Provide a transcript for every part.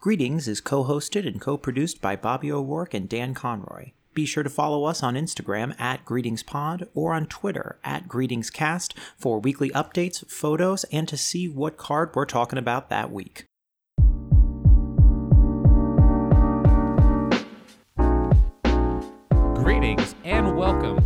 Greetings is co hosted and co produced by Bobby O'Rourke and Dan Conroy. Be sure to follow us on Instagram at GreetingsPod or on Twitter at GreetingsCast for weekly updates, photos, and to see what card we're talking about that week. Greetings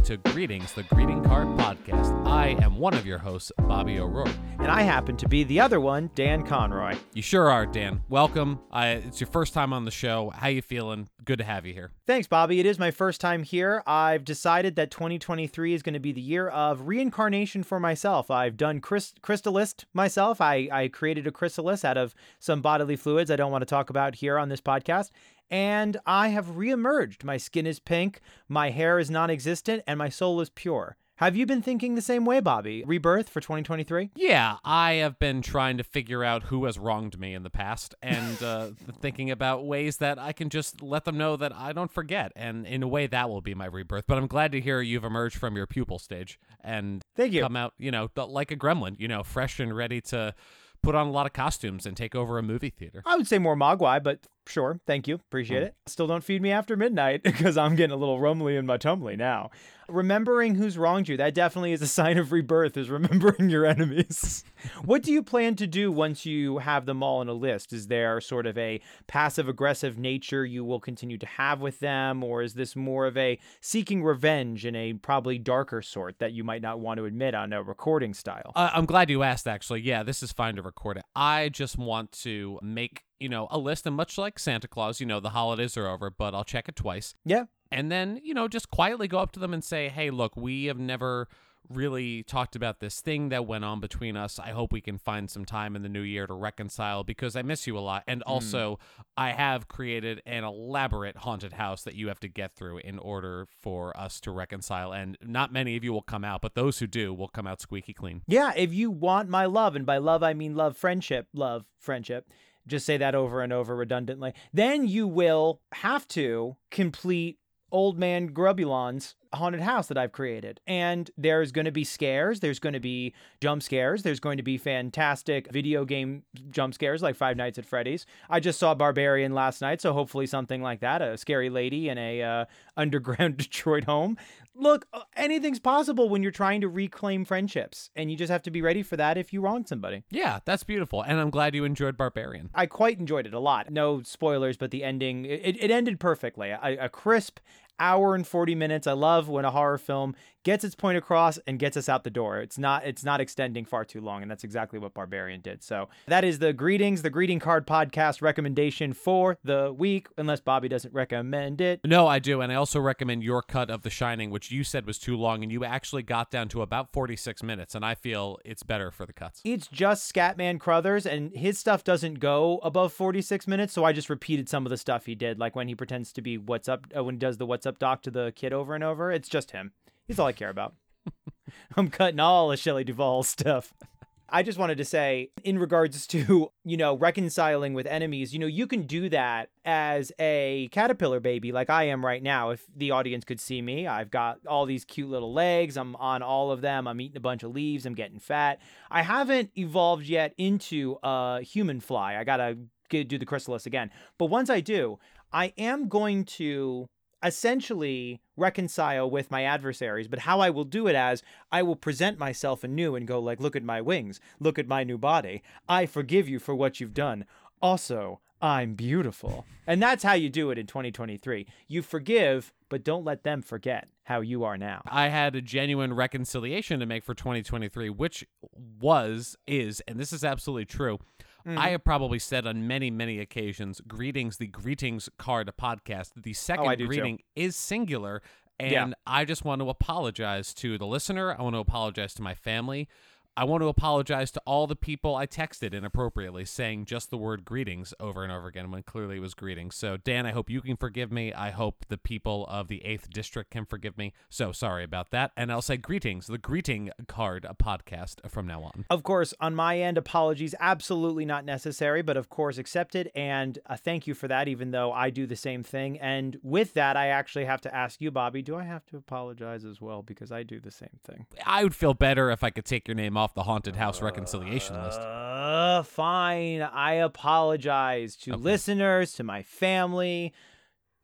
to Greetings, the Greeting Card Podcast. I am one of your hosts, Bobby O'Rourke. And I happen to be the other one, Dan Conroy. You sure are, Dan. Welcome. I, it's your first time on the show. How you feeling? Good to have you here. Thanks, Bobby. It is my first time here. I've decided that 2023 is going to be the year of reincarnation for myself. I've done crys- crystallist myself. I, I created a chrysalis out of some bodily fluids I don't want to talk about here on this podcast and I have reemerged. My skin is pink, my hair is non existent, and my soul is pure. Have you been thinking the same way, Bobby? Rebirth for 2023? Yeah, I have been trying to figure out who has wronged me in the past and uh, thinking about ways that I can just let them know that I don't forget. And in a way, that will be my rebirth. But I'm glad to hear you've emerged from your pupal stage and Thank you. come out, you know, like a gremlin, you know, fresh and ready to put on a lot of costumes and take over a movie theater. I would say more Mogwai, but sure. Thank you. Appreciate Mm. it. Still don't feed me after midnight because I'm getting a little rumbly in my tumbly now. Remembering who's wronged you, that definitely is a sign of rebirth, is remembering your enemies. what do you plan to do once you have them all in a list? Is there sort of a passive aggressive nature you will continue to have with them, or is this more of a seeking revenge in a probably darker sort that you might not want to admit on a recording style? Uh, I'm glad you asked, actually. Yeah, this is fine to record it. I just want to make, you know, a list, and much like Santa Claus, you know, the holidays are over, but I'll check it twice. yeah. And then, you know, just quietly go up to them and say, hey, look, we have never really talked about this thing that went on between us. I hope we can find some time in the new year to reconcile because I miss you a lot. And hmm. also, I have created an elaborate haunted house that you have to get through in order for us to reconcile. And not many of you will come out, but those who do will come out squeaky clean. Yeah, if you want my love, and by love I mean love friendship, love friendship, just say that over and over redundantly, then you will have to complete Old Man Grubulon's haunted house that I've created. And there's going to be scares, there's going to be jump scares, there's going to be fantastic video game jump scares like Five Nights at Freddy's. I just saw Barbarian last night, so hopefully something like that, a scary lady in a uh, underground Detroit home. Look, uh, anything's possible when you're trying to reclaim friendships, and you just have to be ready for that if you wrong somebody. Yeah, that's beautiful. And I'm glad you enjoyed Barbarian. I quite enjoyed it a lot. No spoilers, but the ending it, it ended perfectly. A, a crisp hour and 40 minutes. I love when a horror film gets its point across and gets us out the door. It's not it's not extending far too long and that's exactly what Barbarian did. So, that is the greetings, the greeting card podcast recommendation for the week unless Bobby doesn't recommend it. No, I do. And I also recommend your cut of The Shining, which you said was too long, and you actually got down to about 46 minutes. And I feel it's better for the cuts. It's just Scatman Crothers, and his stuff doesn't go above 46 minutes. So I just repeated some of the stuff he did, like when he pretends to be what's up, uh, when he does the what's up doc to the kid over and over. It's just him. He's all I care about. I'm cutting all of Shelley Duvall's stuff. I just wanted to say, in regards to, you know, reconciling with enemies, you know, you can do that as a caterpillar baby like I am right now. If the audience could see me, I've got all these cute little legs. I'm on all of them. I'm eating a bunch of leaves. I'm getting fat. I haven't evolved yet into a human fly. I got to do the chrysalis again. But once I do, I am going to essentially reconcile with my adversaries but how i will do it as i will present myself anew and go like look at my wings. Look at my new body. I forgive you for what you've done. Also i'm beautiful. And that's how you do it in 2023 you forgive but don't let them forget how you are now. I had a genuine reconciliation to make for 2023, which was, is, and this is absolutely true. Mm-hmm. I have probably said on many, many occasions, greetings, the greetings card podcast. The second Oh, do too. greeting is singular. And Yeah. I just want to apologize to the listener. I want to apologize to my family. I want to apologize to all the people I texted inappropriately saying just the word greetings over and over again when clearly it was greetings. So, Dan, I hope you can forgive me. I hope the people of the 8th District can forgive me. So, sorry about that. And I'll say greetings, the greeting card podcast from now on. Of course, on my end, apologies absolutely not necessary, but of course accepted. And uh, thank you for that, even though I do the same thing. And with that, I actually have to ask you, Bobby, do I have to apologize as well? Because I do the same thing. I would feel better if I could take your name off off the haunted house reconciliation list. Uh, fine. I apologize to Okay. listeners, to my family,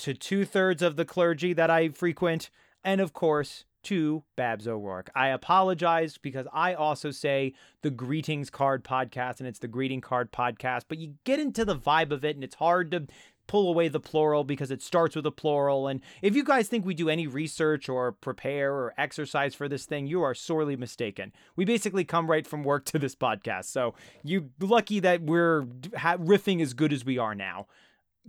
to two thirds of the clergy that I frequent, and of course to Babs O'Rourke. I apologize because I also say the Greetings Card podcast and it's the Greeting Card podcast, but you get into the vibe of it and it's hard to pull away the plural because it starts with a plural. And if you guys think we do any research or prepare or exercise for this thing, you are sorely mistaken. We basically come right from work to this podcast. So you're lucky that we're ha- riffing as good as we are now.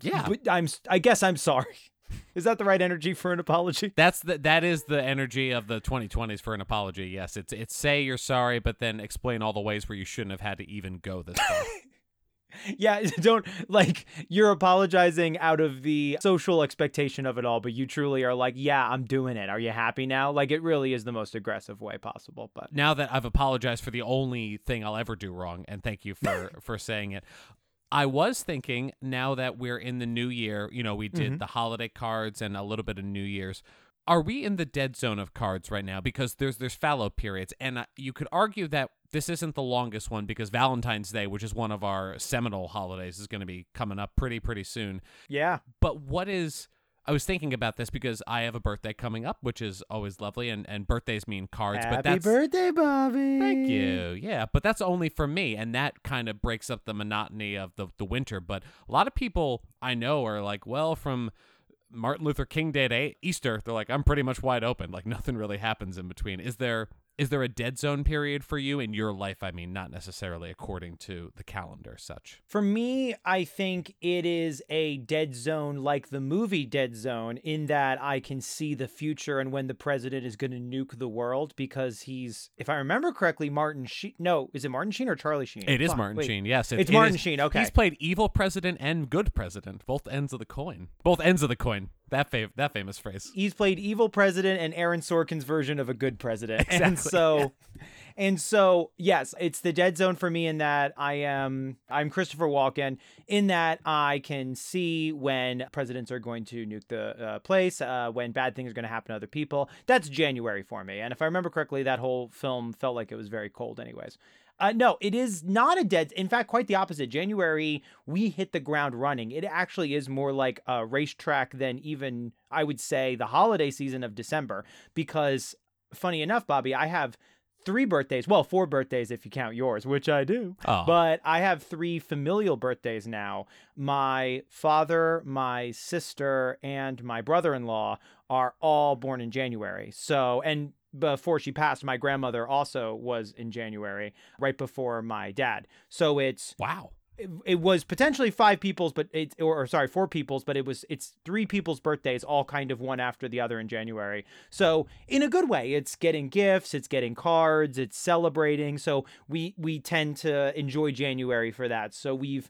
Yeah. But I'm I guess I'm sorry. Is that the right energy for an apology? That's the that is the energy of the 2020s for an apology. Yes, it's it's say you're sorry, but then explain all the ways where you shouldn't have had to even go this far. Yeah, don't like you're apologizing out of the social expectation of it all, but you truly are like, yeah, I'm doing it. Are you happy now? Like it really is the most aggressive way possible. But now that I've apologized for the only thing I'll ever do wrong, and thank you for for saying it. I was thinking now that we're in the new year, you know, we did Mhm. the holiday cards and a little bit of New Year's. Are we in the dead zone of cards right now? Because there's there's fallow periods, and uh, you could argue that this isn't the longest one because Valentine's Day, which is one of our seminal holidays, is going to be coming up pretty pretty soon. yeah, But what is I was thinking about this because I have a birthday coming up, which is always lovely, and, and birthdays mean cards. happy but that's birthday, Bobby. Thank you. Yeah, but that's only for me, and that kind of breaks up the monotony of the the winter. But a lot of people I know are like, well, from Martin Luther King Day to Easter, they're like, I'm pretty much wide open. Like nothing really happens in between. Is there is there a dead zone period for you in your life? I mean, not necessarily according to the calendar, such. For me, I think it is a dead zone like the movie Dead Zone, in that I can see the future and when the president is going to nuke the world because he's, if I remember correctly, Martin Sheen. No, is it Martin Sheen or Charlie Sheen? It is Fuck, Martin wait. Sheen. Yes, it- It's it Martin is- Sheen. Okay. He's played evil president and good president, both ends of the coin. Both ends of the coin. That that famous phrase. he's played evil president and Aaron Sorkin's version of a good president. And so and so yes, it's the dead zone for me in that I am I'm Christopher Walken in that I can see when presidents are going to nuke the uh, place, uh, when bad things are going to happen to other people. That's January for me. And if I remember correctly, that whole film felt like it was very cold anyways. Uh, no, it is not a dead. In fact, quite the opposite. January, we hit the ground running. It actually is more like a racetrack than even, I would say, the holiday season of December. Because, funny enough, Bobby, I have three birthdays. Well, four birthdays if you count yours, which I do. Oh, But I have three familial birthdays now. My father, my sister, and my brother in law are all born in January. So, and before she passed, my grandmother also was in January, right before my dad. So it's wow. it, it was potentially five people's, but it's or, or sorry, four people's, but it was it's three people's birthdays, all kind of one after the other in January. So in a good way, it's getting gifts, it's getting cards, it's celebrating. So we we tend to enjoy January for that. So we've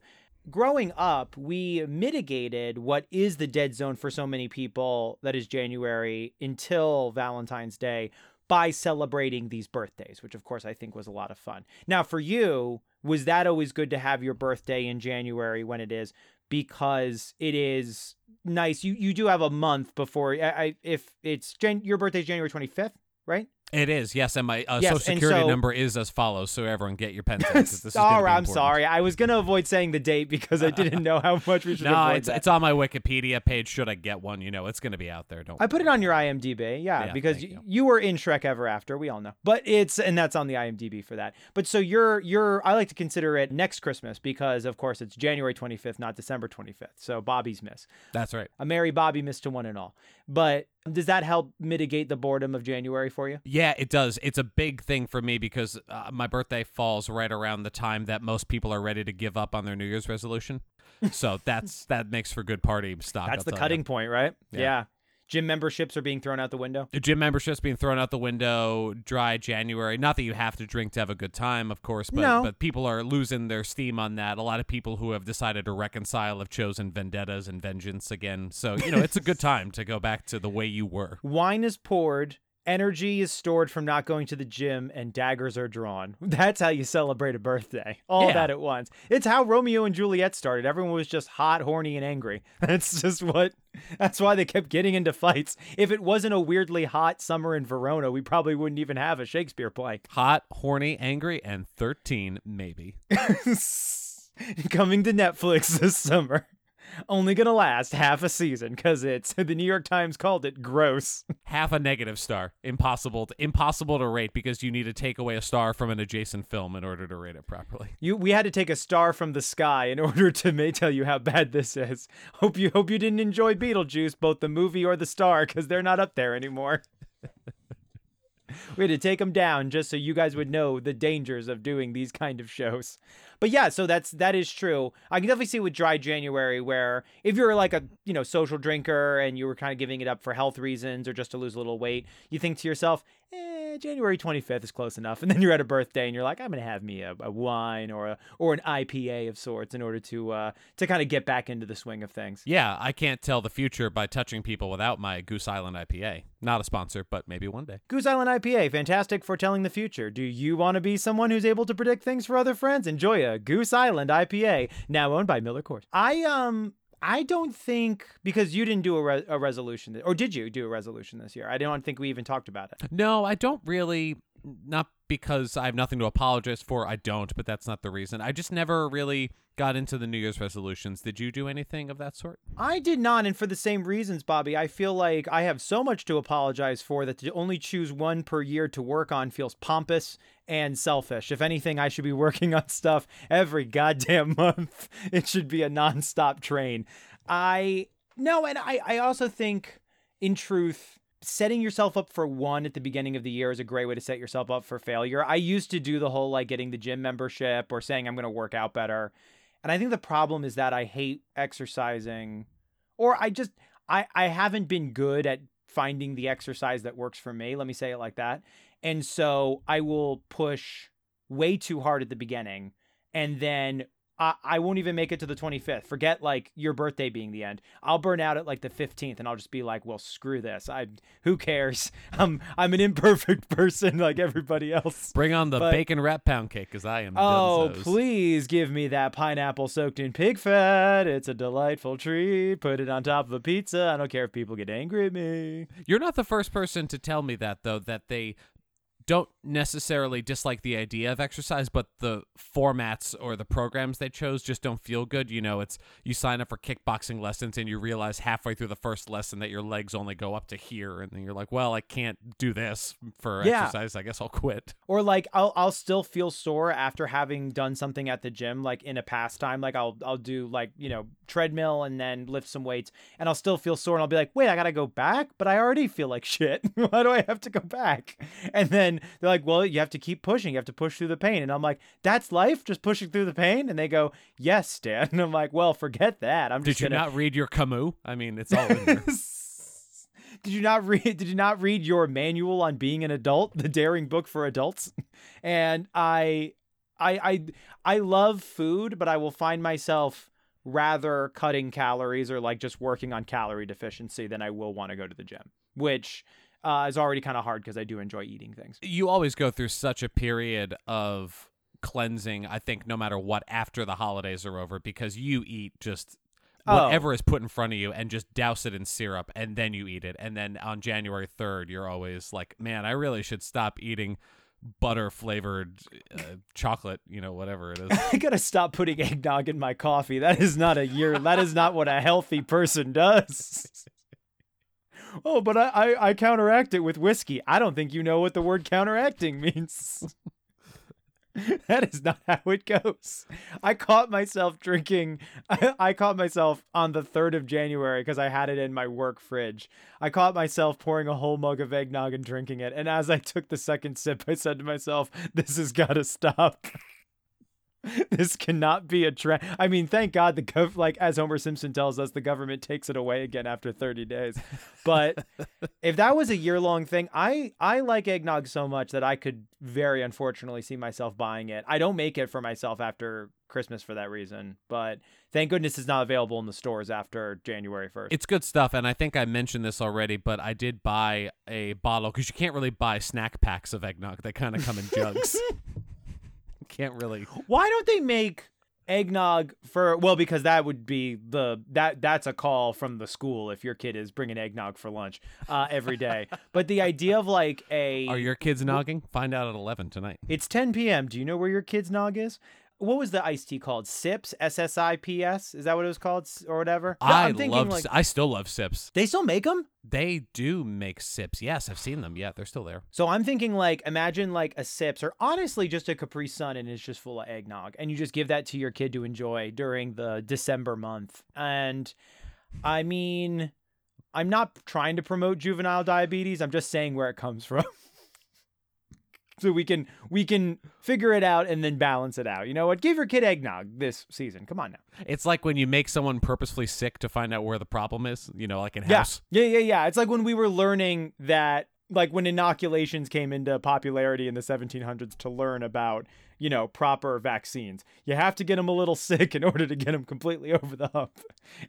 growing up, we mitigated what is the dead zone for so many people that is January until Valentine's Day by celebrating these birthdays, which of course I think was a lot of fun. Now, for you, was that always good to have your birthday in January when it is? Because it is nice. You you do have a month before. I, I if it's Jan, your birthday's January twenty fifth, right? It is, yes, and my uh, Yes, social security so- number is as follows. So everyone, get your 'cause this is gonna All be right, I'm sorry. I was gonna avoid saying the date because I didn't know how much we should No, it's that. it's on my Wikipedia page. Should I get one? You know, it's going to be out there. Don't. I put it on your IMDb, yeah, Yeah, because y- you. you were in Shrek Ever After, we all know. But it's and that's on the IMDb for that. But so you're you're I like to consider it next Christmas because of course it's January 25th, not December 25th. So Bobby's miss. That's right. A merry Bobby miss to one and all. But does that help mitigate the boredom of January for you? Yeah, it does. It's a big thing for me because uh, my birthday falls right around the time that most people are ready to give up on their New Year's resolution. So that's that makes for good party stock. That's I'll the cutting you. point, right? Yeah. Gym memberships are being thrown out the window. The gym memberships being thrown out the window. Dry January. Not that you have to drink to have a good time, of course, but No. but people are losing their steam on that. A lot of people who have decided to reconcile have chosen vendettas and vengeance again. So you know it's a good time to go back to the way you were. Wine is poured energy is stored from not going to the gym and daggers are drawn. That's how you celebrate a birthday. All Yeah. that at once. It's how Romeo and Juliet started. Everyone was just hot, horny, and angry. That's just what that's why they kept getting into fights. If it wasn't a weirdly hot summer in Verona, we probably wouldn't even have a Shakespeare play. Hot, horny, angry, and 13, maybe. Coming to Netflix this summer. Only gonna last half a season because it's the New York Times called it gross. Half a negative star. Impossible to, impossible to rate because you need to take away a star from an adjacent film in order to rate it properly. You we had to take a star from the sky in order to may tell you how bad this is. Hope you hope you didn't enjoy Beetlejuice, both the movie or the star, because they're not up there anymore. we had to take them down just so you guys would know the dangers of doing these kind of shows. But yeah, so that's that is true. I can definitely see with dry January where if you're like a you know social drinker and you were kind of giving it up for health reasons or just to lose a little weight, you think to yourself, eh, January 25th is close enough. And then you're at a birthday and you're like, I'm gonna have me a, a wine or a or an IPA of sorts in order to uh to kind of get back into the swing of things. Yeah, I can't tell the future by touching people without my Goose Island IPA. Not a sponsor, but maybe one day. Goose Island IPA, fantastic for telling the future. Do you want to be someone who's able to predict things for other friends? Enjoy a Goose Island IPA, now owned by Miller Coors. I um I don't think because you didn't do a, re- a resolution or did you do a resolution this year? I don't think we even talked about it. No, I don't really. Not because I have nothing to apologize for. I don't, but that's not the reason. I just never really got into the New Year's resolutions. Did you do anything of that sort? I did not, and for the same reasons, Bobby. I feel like I have so much to apologize for that to only choose one per year to work on feels pompous and selfish. If anything, I should be working on stuff every goddamn month. It should be a nonstop train. I no, and I I also think, in truth. Setting yourself up for one at the beginning of the year is a great way to set yourself up for failure. I used to do the whole like getting the gym membership or saying I'm going to work out better. And I think the problem is that I hate exercising or I just I I haven't been good at finding the exercise that works for me, let me say it like that. And so I will push way too hard at the beginning and then I, I won't even make it to the 25th. Forget like your birthday being the end. I'll burn out at like the 15th and I'll just be like, well, screw this. I who cares? I'm I'm an imperfect person like everybody else. Bring on the But- bacon wrap pound cake, because I am. Oh, dunzos. please give me that pineapple soaked in pig fat. It's a delightful treat. Put it on top of a pizza. I don't care if people get angry at me. You're not the first person to tell me that, though, that they don't necessarily dislike the idea of exercise, but the formats or the programs they chose just don't feel good. You know, it's you sign up for kickboxing lessons and you realize halfway through the first lesson that your legs only go up to here, and then you're like, well, I can't do this for Yeah. exercise. I guess I'll quit. Or like I'll I'll still feel sore after having done something at the gym, like in a pastime. Like I'll I'll do like, you know, treadmill and then lift some weights and I'll still feel sore and I'll be like, wait, I gotta go back, but I already feel like shit. Why do I have to go back? And then they're like, well, you have to keep pushing, you have to push through the pain. And I'm like, that's life, just pushing through the pain? And they go, Yes, Dan. And I'm like, Well, forget that. I'm Did just you gonna not read your Camus? I mean, it's all in there. did you not read did you not read your manual on being an adult the daring book for adults and i i i i love food but i will find myself rather cutting calories or like just working on calorie deficiency than i will want to go to the gym which uh, is already kind of hard because i do enjoy eating things you always go through such a period of cleansing i think no matter what after the holidays are over because you eat just Oh. whatever is put in front of you and just douse it in syrup and then you eat it and then on january 3rd you're always like man i really should stop eating butter flavored uh, chocolate you know whatever it is I gotta stop putting eggnog in my coffee. That is not a year. That is not what a healthy person does. Oh, but I, I, I counteract it with whiskey. I don't think you know what the word counteracting means. that is not how it goes. I caught myself drinking. I, I caught myself on the 3rd of January because I had it in my work fridge. I caught myself pouring a whole mug of eggnog and drinking it. And as I took the second sip, I said to myself, this has got to stop. this cannot be a trend. I mean, thank God the gov- like as Homer Simpson tells us, the government takes it away again after 30 days. But if that was a year long thing, I I like eggnog so much that I could very unfortunately see myself buying it. I don't make it for myself after Christmas for that reason, but thank goodness it's not available in the stores after January 1st. It's good stuff, and I think I mentioned this already, but I did buy a bottle because you can't really buy snack packs of eggnog. They kind of come in jugs. can't really. Why don't they make eggnog for well because that would be the that that's a call from the school if your kid is bringing eggnog for lunch uh, every day but the idea of like a Are your kids nogging? Find out at 11 tonight. it's 10 p.m do you know where your kid's nog is what was the iced tea called sips s-s-i-p-s is that what it was called or whatever No, I love. like I still love sips. they still make them They do make sips. Yes, I've seen them. Yeah, they're still there. So I'm thinking like imagine like a sips or honestly just a Capri Sun and it's just full of eggnog and you just give that to your kid to enjoy during the December month. And I mean I'm not trying to promote juvenile diabetes. I'm just saying where it comes from. So we can we can figure it out and then balance it out. You know what? Give your kid eggnog this season. Come on now. It's like when you make someone purposefully sick to find out where the problem is. You know, like in Yeah. house. Yeah, yeah, yeah. It's like when we were learning that, like when inoculations came into popularity in the 1700s to learn about, you know, proper vaccines. You have to get them a little sick in order to get them completely over the hump.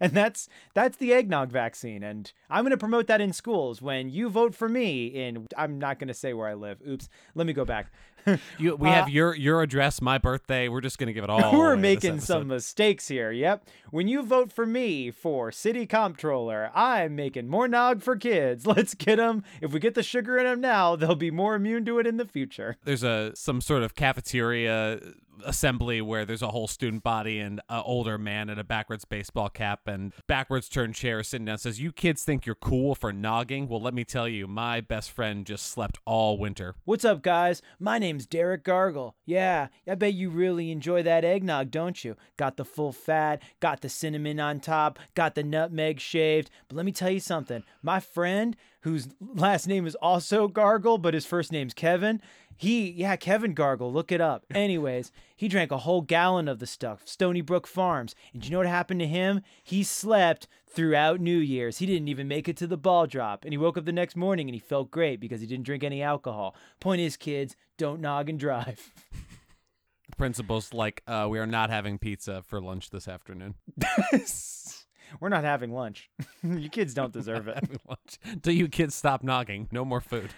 And that's that's the eggnog vaccine. And I'm going to promote that in schools when you vote for me in I'm not going to say where I live. Oops. Let me go back. You, we Uh, have your your address, my birthday. We're just gonna give it all. We're making some mistakes here. Yep. When you vote for me for city comptroller, I'm making more nog for kids. Let's get them. If we get the sugar in them now, they'll be more immune to it in the future. There's a some sort of cafeteria Uh, assembly where there's a whole student body and an older man in a backwards baseball cap and backwards turned chair sitting down says, "You kids think you're cool for nogging? Well, let me tell you, my best friend just slept all winter." What's up, guys? My name's Derek Gargle. Yeah, I bet you really enjoy that eggnog, don't you? Got the full fat, got the cinnamon on top, got the nutmeg shaved. But let me tell you something. My friend, whose last name is also Gargle, but his first name's Kevin, he, yeah, Kevin Gargle, look it up. Anyways, he drank a whole gallon of the stuff, Stony Brook Farms. And you know what happened to him? He slept throughout New Year's. He didn't even make it to the ball drop. And he woke up the next morning and he felt great because he didn't drink any alcohol. Point is, kids, don't nog and drive. The principal's like, uh, "We are not having pizza for lunch this afternoon." We're not having lunch. you kids don't deserve it. Till you kids stop nogging, no more food.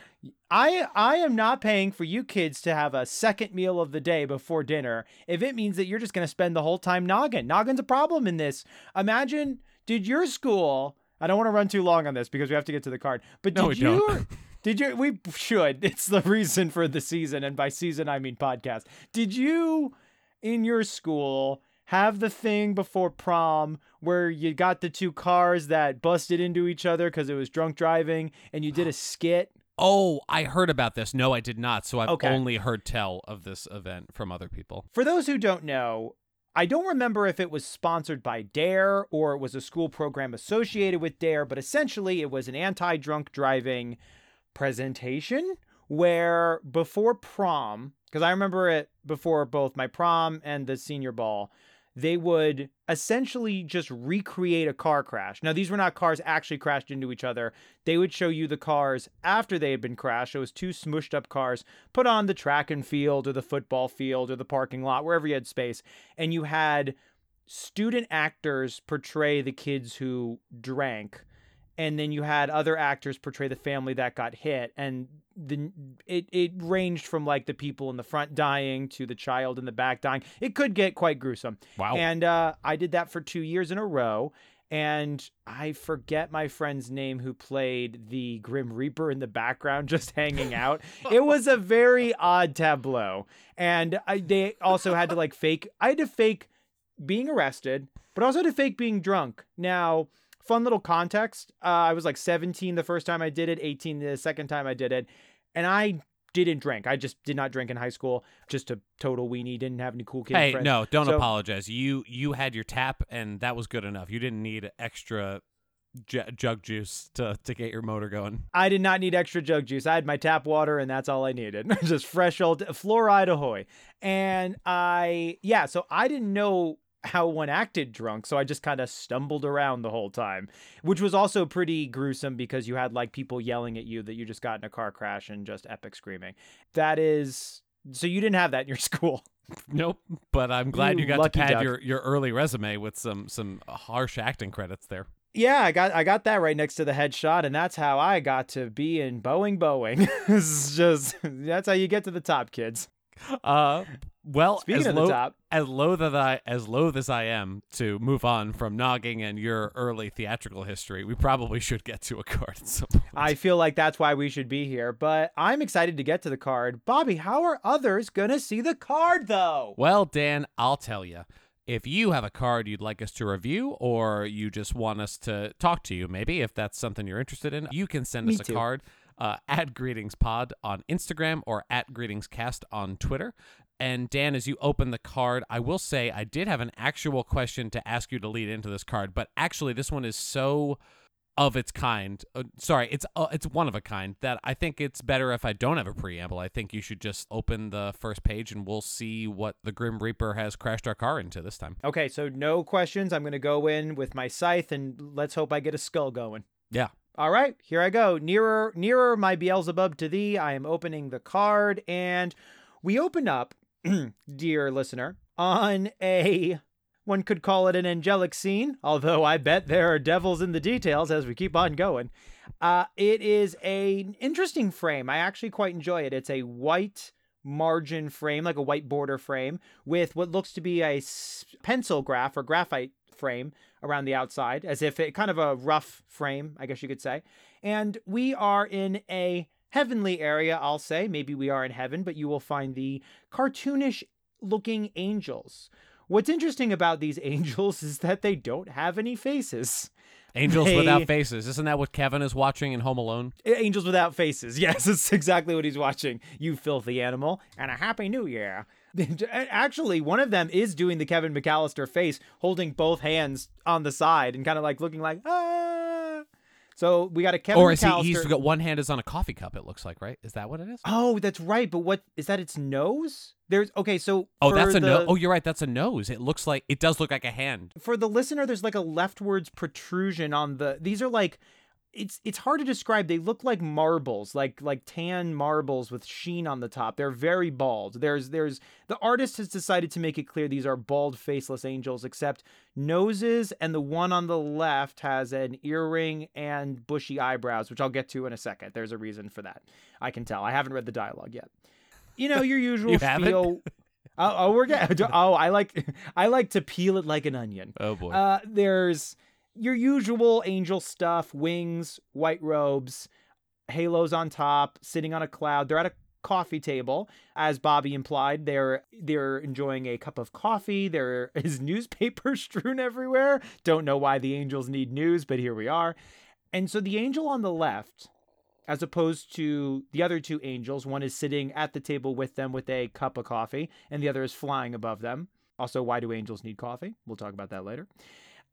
I I am not paying for you kids to have a second meal of the day before dinner if it means that you're just going to spend the whole time noggin. Noggin's a problem in this. Imagine did your school I don't want to run too long on this because we have to get to the card. But did No, we you did you we should. It's the reason for the season and by season I mean podcast. Did you in your school have the thing before prom where you got the two cars that busted into each other because it was drunk driving and you did a skit? Oh, I heard about this. No, I did not. So I've Okay. only heard tell of this event from other people. For those who don't know, I don't remember if it was sponsored by DARE or it was a school program associated with DARE, but essentially it was an anti drunk driving presentation where before prom, because I remember it before both my prom and the senior ball, they would essentially just recreate a car crash. Now, these were not cars actually crashed into each other. They would show you the cars after they had been crashed. It was two smushed up cars put on the track and field or the football field or the parking lot, wherever you had space. And you had student actors portray the kids who drank and then you had other actors portray the family that got hit and the it it ranged from like the people in the front dying to the child in the back dying it could get quite gruesome Wow. and uh, I did that for two years in a row. And I forget my friend's name who played the Grim Reaper in the background, just hanging out. it was a very odd tableau. And I, they also had to like fake, I had to fake being arrested, but also to fake being drunk. Now, fun little context uh, I was like 17 the first time I did it, 18 the second time I did it. And I didn't drink. I just did not drink in high school. Just a total weenie. Didn't have any cool kids. hey, friends. no, don't So- apologize. You you had your tap, and that was good enough. You didn't need extra j- jug juice to to get your motor going. I did not need extra jug juice. I had my tap water, and that's all I needed. Just fresh old fluoride ahoy. And I, yeah, so I didn't know how one acted drunk, so I just kind of stumbled around the whole time, which was also pretty gruesome because you had like people yelling at you that you just got in a car crash and just epic screaming. That is, so you didn't have that in your school. Nope, but I'm glad you, You got to pad duck. your, your early resume with some some harsh acting credits there. Yeah, I got I got that right next to the headshot, and that's how I got to be in Boeing Boeing. it's just that's how you get to the top, kids. Uh, well, Speaking as of low, the top, as loath as I as loath as I am to move on from nogging and your early theatrical history, we probably should get to a card at some point. I feel like that's why we should be here. But I'm excited to get to the card. Bobby, how are others gonna see the card though? Well, Dan, I'll tell you. If you have a card you'd like us to review, or you just want us to talk to you, maybe if that's something you're interested in, you can send Me us a too. card uh, at GreetingsPod on Instagram or at GreetingsCast on Twitter. And Dan, as you open the card, I will say I did have an actual question to ask you to lead into this card, but actually, this one is so of its kind. Uh, sorry, it's uh, it's one of a kind that I think it's better if I don't have a preamble. I think you should just open the first page and we'll see what the Grim Reaper has crashed our car into this time. Okay, so no questions. I'm gonna go in with my scythe, and let's hope I get a skull going. Yeah. All right, here I go. Nearer, nearer, my Beelzebub to thee. I am opening the card, and we open up, dear listener, on a one could call it an angelic scene, although I bet there are devils in the details as we keep on going. Uh, it is a interesting frame. I actually quite enjoy it. It's a white margin frame, like a white border frame, with what looks to be a pencil graph or graphite frame around the outside, as if it kind of a rough frame, I guess you could say. And we are in a heavenly area, I'll say. Maybe we are in heaven, but you will find the cartoonish looking angels. What's interesting about these angels is that they don't have any faces. Angels They- without faces. Isn't that what Kevin is watching in Home Alone? Angels without faces. Yes, it's exactly what he's watching. You filthy animal. And a happy new year. Actually, one of them is doing the Kevin McAllister face, holding both hands on the side and kind of like looking like, ah. So we got a Kevin or is he? McAllister. He's got one hand is on a coffee cup. It looks like, right? Is that what it is? Oh, that's right. But what is that? Its nose? There's okay. So Oh, that's a the, nose. Oh, you're right. That's a nose. It looks like it does look like a hand. for the listener, there's like a leftwards protrusion on the. These are like, it's it's hard to describe. They look like marbles, like like tan marbles with sheen on the top. They're very bald. There's there's the artist has decided to make it clear these are bald, faceless angels, except noses, and the one on the left has an earring and bushy eyebrows, which I'll get to in a second. There's a reason for that. I can tell. I haven't read the dialogue yet. You know your usual You spiel. Oh, oh, we're getting. Oh, I like, I like to peel it like an onion. Oh boy. Uh, there's your usual angel stuff: wings, white robes, halos on top, sitting on a cloud. They're at a coffee table, as Bobby implied. They're they're enjoying a cup of coffee. There is newspaper strewn everywhere. Don't know why the angels need news, but here we are. And so the angel on the left, as opposed to the other two angels, one is sitting at the table with them with a cup of coffee, and the other is flying above them. Also, why do angels need coffee? We'll talk about that later.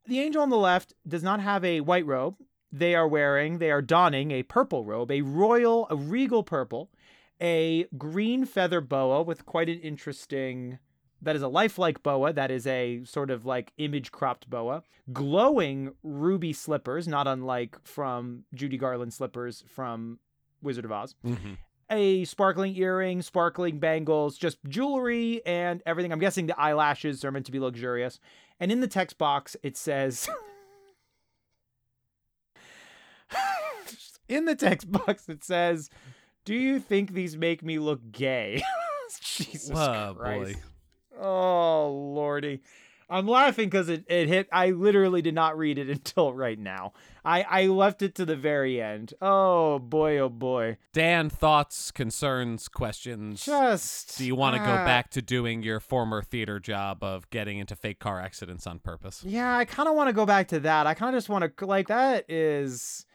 The angel on the left does not have a white robe. They are wearing, they are donning a purple robe, a royal, a regal purple, a green feather boa with quite an interesting. That is a lifelike boa. That is a sort of like image cropped boa. Glowing ruby slippers, not unlike from Judy Garland slippers from Wizard of Oz Mhm. A sparkling earring, sparkling bangles, just jewelry and everything. I'm guessing the eyelashes are meant to be luxurious. And in the text box, it says. in the text box, it says, Do you think these make me look gay? Jesus Christ. boy. Oh, Lordy. I'm laughing because it, it hit. I literally did not read it until right now. I, I left it to the very end. Oh, boy, oh, boy. Dan, thoughts, concerns, questions. Just. Do you want to go ah. back to doing your former theater job of getting into fake car accidents on purpose? Yeah, I kind of want to go back to that. I kind of just want to like that is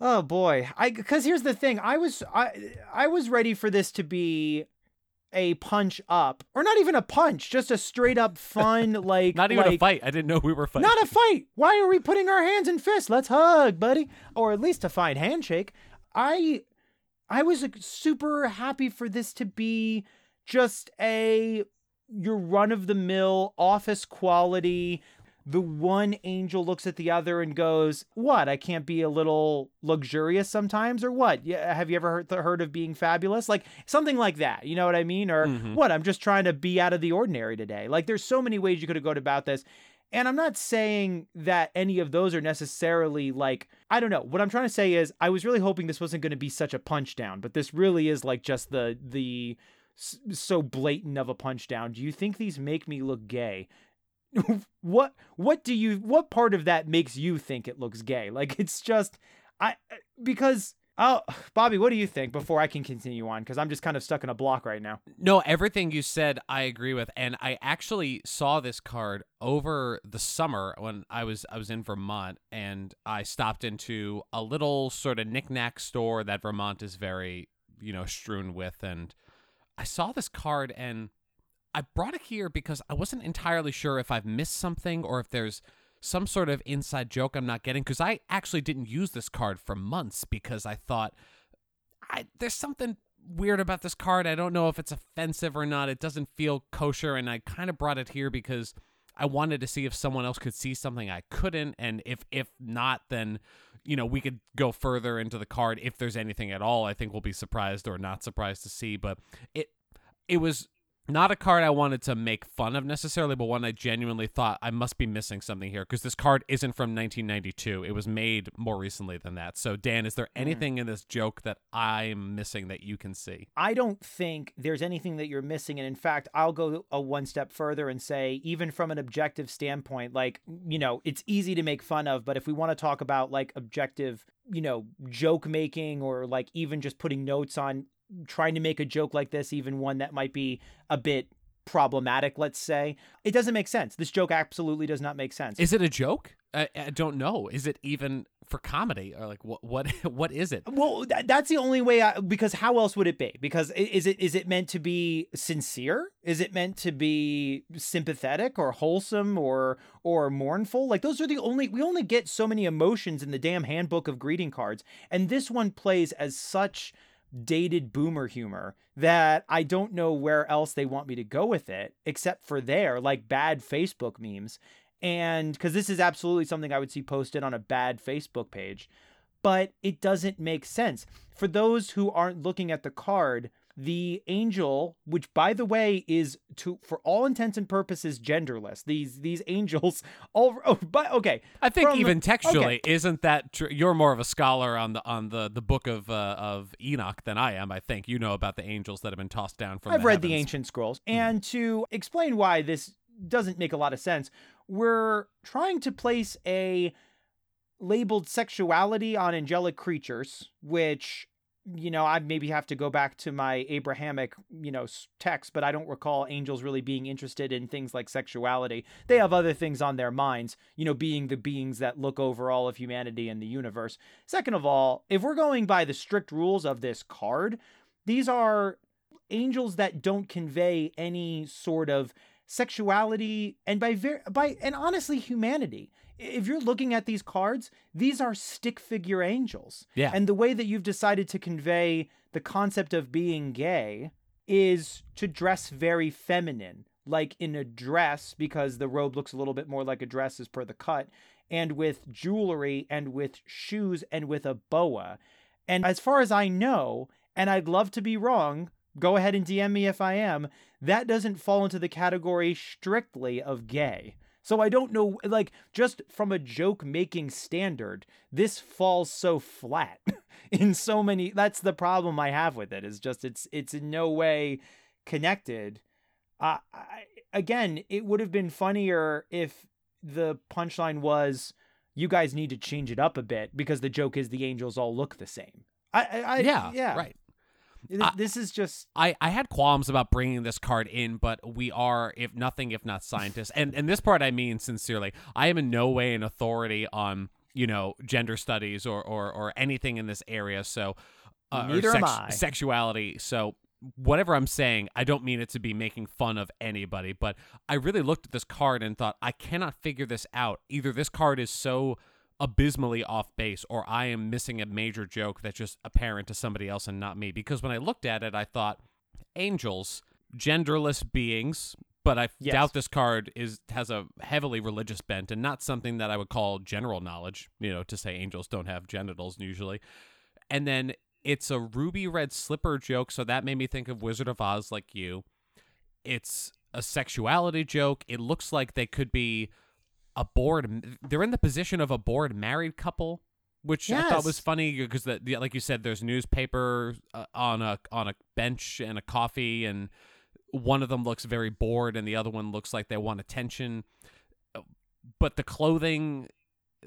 oh boy. I cuz here's the thing. I was I I was ready for this to be a punch up, or not even a punch, just a straight up fun like Not even a fight. I didn't know we were fighting. Not a fight. Why are we putting our hands in fists? Let's hug, buddy, or at least a fine handshake. I I was like, super happy for this to be just a your run of the mill office quality. The one angel looks at the other and goes, "What? I can't be a little luxurious sometimes, or what? Yeah, have you ever heard heard of being fabulous? Like something like that. You know what I mean? Or Mhm. what? I'm just trying to be out of the ordinary today. Like there's so many ways you could have gone about this. And I'm not saying that any of those are necessarily like, I don't know. What I'm trying to say is I was really hoping this wasn't going to be such a punch down, but this really is like just the the so blatant of a punch down. Do you think these make me look gay? what what do you what part of that makes you think it looks gay? Like it's just I uh, because oh Bobby, what do you think before I can continue on cuz I'm just kind of stuck in a block right now. No, everything you said I agree with, and I actually saw this card over the summer when I was I was in Vermont, and I stopped into a little sort of knickknack store that Vermont is very you know strewn with, and I saw this card and I brought it here because I wasn't entirely sure if I've missed something or if there's some sort of inside joke I'm not getting because I actually didn't use this card for months because I thought I there's something weird about this card. I don't know if it's offensive or not. It doesn't feel kosher and I kind of brought it here because I wanted to see if someone else could see something I couldn't and if if not then you know we could go further into the card if there's anything at all. I think we'll be surprised or not surprised to see, but it it was not a card I wanted to make fun of necessarily, but one I genuinely thought I must be missing something here because this card isn't from 1992. It was made more recently than that. So, Dan, is there hmm. anything in this joke that I'm missing that you can see? I don't think there's anything that you're missing. And in fact, I'll go a one step further and say, even from an objective standpoint, like, you know, it's easy to make fun of, but if we want to talk about like objective, you know, joke making or like even just putting notes on trying to make a joke like this, even one that might be a bit problematic, let's say, it doesn't make sense. This joke absolutely does not make sense. Is it a joke? I, I don't know. Is it even for comedy or like what what what is it? Well, th- that's the only way. I, because how else would it be? Because is it is it meant to be sincere? Is it meant to be sympathetic or wholesome or or mournful? Like those are the only we only get so many emotions in the damn handbook of greeting cards, and this one plays as such dated boomer humor that I don't know where else they want me to go with it except for there, like bad Facebook memes. And because this is absolutely something I would see posted on a bad Facebook page but it doesn't make sense. For those who aren't looking at the card, the angel, which by the way is to for all intents and purposes genderless. These these angels all oh, but okay. I think From- even textually, okay. isn't that true? you're more of a scholar on the on the the book of uh, of Enoch than I am. I think you know about the angels that have been tossed down from. I've the read the ancient scrolls. And to explain why this doesn't make a lot of sense, we're trying to place a labeled sexuality on angelic creatures, which you know, I'd maybe have to go back to my Abrahamic, you know, text, but I don't recall angels really being interested in things like sexuality. They have other things on their minds, you know, being the beings that look over all of humanity and the universe. Second of all, if we're going by the strict rules of this card, these are angels that don't convey any sort of sexuality and by ver- by and honestly humanity. If you're looking at these cards, these are stick figure angels. Yeah. And the way that you've decided to convey the concept of being gay is to dress very feminine, like in a dress, because the robe looks a little bit more like a dress as per the cut, and with jewelry and with shoes and with a boa. And as far as I know, and I'd love to be wrong, go ahead and DM me if I am, that doesn't fall into the category strictly of gay. So I don't know, like, just from a joke making standard, this falls so flat in so many. That's the problem I have with it. Is just it's it's in no way connected. Uh, I, again, it would have been funnier if the punchline was, "You guys need to change it up a bit," because the joke is the angels all look the same. I, I, I yeah, yeah. right. This is just I, I had qualms about bringing this card in, but we are, if nothing, if not scientists. And and this part I mean sincerely. I am in no way an authority on you know gender studies or or, or anything in this area. So uh, Neither am I. Sexuality. So whatever I'm saying, I don't mean it to be making fun of anybody, but I really looked at this card and thought, I cannot figure this out. Either this card is so abysmally off base or I am missing a major joke that's just apparent to somebody else and not me. Because when I looked at it, I thought, angels, genderless beings, but I Yes. doubt this card is has a heavily religious bent and not something that I would call general knowledge, you know, to say angels don't have genitals usually. And then it's a ruby red slipper joke, so that made me think of Wizard of Oz like you. It's a sexuality joke. It looks like they could be a bored they're in the position of a bored married couple which I thought was funny because the, the, like you said there's newspaper uh, on a on a bench and a coffee and one of them looks very bored and the other one looks like they want attention. Uh, but the clothing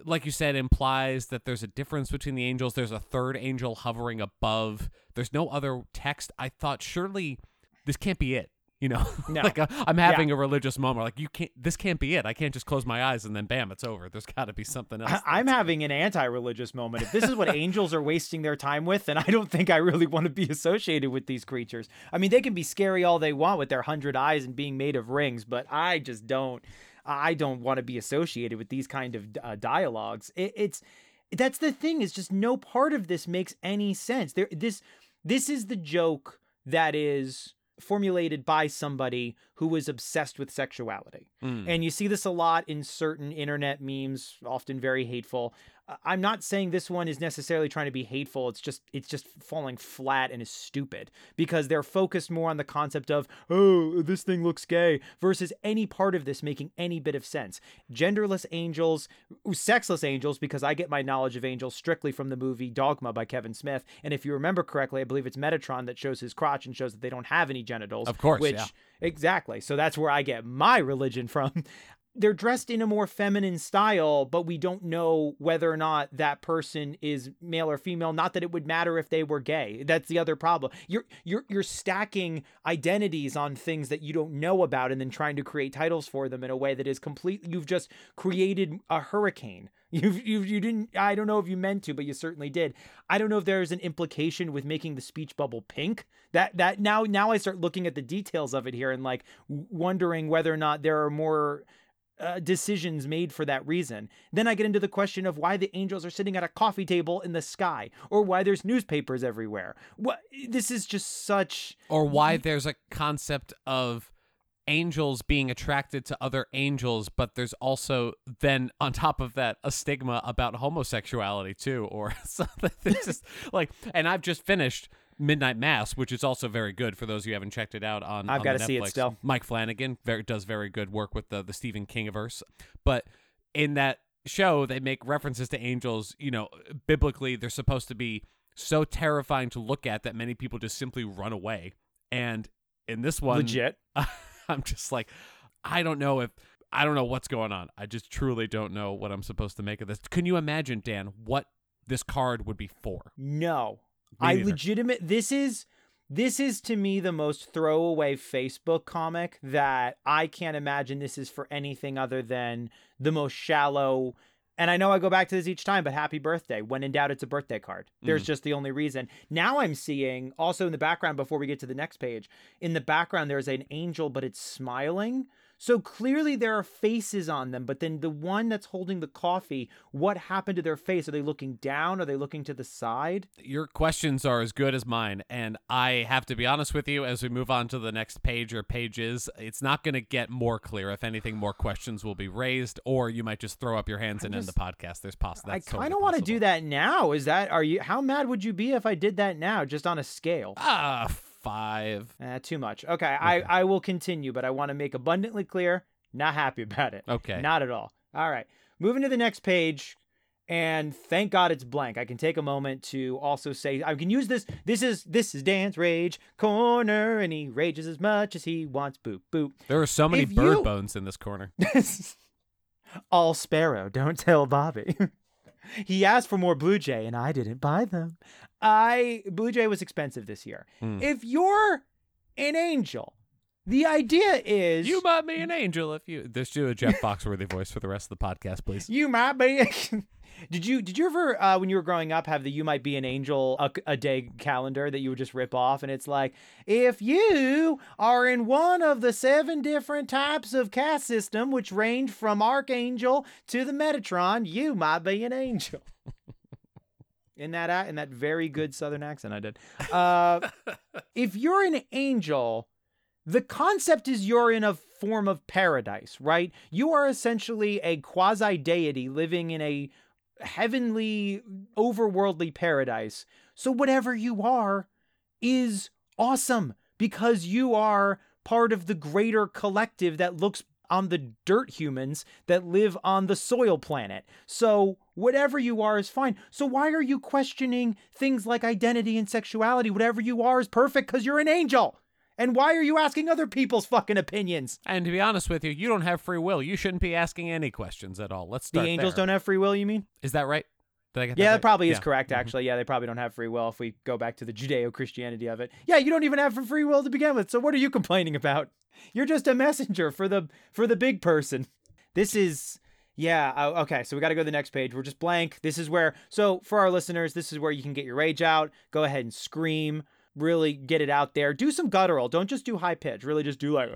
like you said implies that there's a difference between the angels. There's a third angel hovering above. There's no other text. I thought surely this can't be it you know No. like uh, i'm having a religious moment like you can't this can't be it i can't just close my eyes and then bam it's over there's got to be something else I- I'm having an anti-religious moment. If this is what angels are wasting their time with, then I don't think I really want to be associated with these creatures. I mean, they can be scary all they want with their hundred eyes and being made of rings, but I just don't. I don't want to be associated with these kind of uh, dialogues. It, it's that's the thing is just no part of this makes any sense. There, this this is the joke that is formulated by somebody who was obsessed with sexuality. Mm. And you see this a lot in certain internet memes, often very hateful. I'm not saying this one is necessarily trying to be hateful. It's just it's just falling flat and is stupid because they're focused more on the concept of oh this thing looks gay versus any part of this making any bit of sense. Genderless angels, sexless angels because I get my knowledge of angels strictly from the movie Dogma by Kevin Smith. And if you remember correctly, I believe it's Metatron that shows his crotch and shows that they don't have any genitals. Of course, which yeah. exactly. So that's where I get my religion from. They're dressed in a more feminine style, but we don't know whether or not that person is male or female. Not that it would matter if they were gay. That's the other problem. You're you're you're stacking identities on things that you don't know about and then trying to create titles for them in a way that is completely you've just created a hurricane. You've, you you didn't I don't know if you meant to, but you certainly did. I don't know if there's an implication with making the speech bubble pink. That that now now I start looking at the details of it here and like wondering whether or not there are more uh, decisions made for that reason. Then I get into the question of why the angels are sitting at a coffee table in the sky, or why there's newspapers everywhere. What this is just such or why there's a concept of angels being attracted to other angels but there's also then on top of that a stigma about homosexuality too or something it's just like and i've just finished midnight mass which is also very good for those of you who haven't checked it out on I've gotta the see it still. mike flanagan very, does very good work with the the stephen kingiverse but in that show they make references to angels you know biblically they're supposed to be so terrifying to look at that many people just simply run away and in this one legit. i'm just like i don't know if i don't know what's going on i just truly don't know what i'm supposed to make of this can you imagine dan what this card would be for No. Me I legitimate this is this is to me the most throwaway Facebook comic that I can't imagine this is for anything other than the most shallow and I know I go back to this each time, but happy birthday. When in doubt, it's a birthday card. There's Mm. just the only reason. Now I'm seeing also in the background, before we get to the next page, in the background, there's an angel, but it's smiling. So clearly there are faces on them, but then the one that's holding the coffee, what happened to their face? Are they looking down? Are they looking to the side? your questions are as good as mine and i have to be honest with you as we move on to the next page or pages it's not going to get more clear if anything more questions will be raised or you might just throw up your hands I and end the podcast there's possible I kind of want to do that now. Is that are you? How mad would you be if I did that now, just on a scale? ah five Eh, too much. Okay, I I will continue, but I want to make abundantly clear, not happy about it. okay Not at all. All right, moving to the next page, and thank God it's blank. I can take a moment to also say I can use this. This is this is Dan's rage corner, and he rages as much as he wants. Boop boop. there are so many If bird you- bones in this corner All sparrow, don't tell Bobby. he asked for more Blue Jay, and I didn't buy them. I Blue Jay was expensive this year. Hmm. If you're an angel, the idea is you might be an angel if you this do a jeff foxworthy voice for the rest of the podcast please you might be Did you did you ever uh, when you were growing up have the "You Might Be an Angel" a, a day calendar that you would just rip off, and it's like, if you are in one of the seven different types of caste system, which range from Archangel to the Metatron, you might be an angel. in that in that very good Southern accent, I did. Uh, if you're an angel, the concept is you're in a form of paradise, right? You are essentially a quasi deity living in a heavenly, overworldly paradise. So whatever you are is awesome because you are part of the greater collective that looks on the dirt humans that live on the soil planet. So whatever you are is fine. So why are you questioning things like identity and sexuality? Whatever you are is perfect because you're an angel. And why are you asking other people's fucking opinions? And to be honest with you, you don't have free will. You shouldn't be asking any questions at all. Let's start. The angels there. don't have free will, you mean? Is that right? Did I get Yeah, that right? probably is Yeah. correct, Mhm. actually. Yeah, they probably don't have free will if we go back to the Judeo Christianity of it. Yeah, you don't even have free will to begin with. So what are you complaining about? You're just a messenger for the for the big person. This is yeah, oh, okay, so we got to go to the next page. We're just blank. This is where so for our listeners, this is where you can get your rage out. Go ahead and scream. Really get it out there. Do some guttural. Don't just do high pitch. Really just do like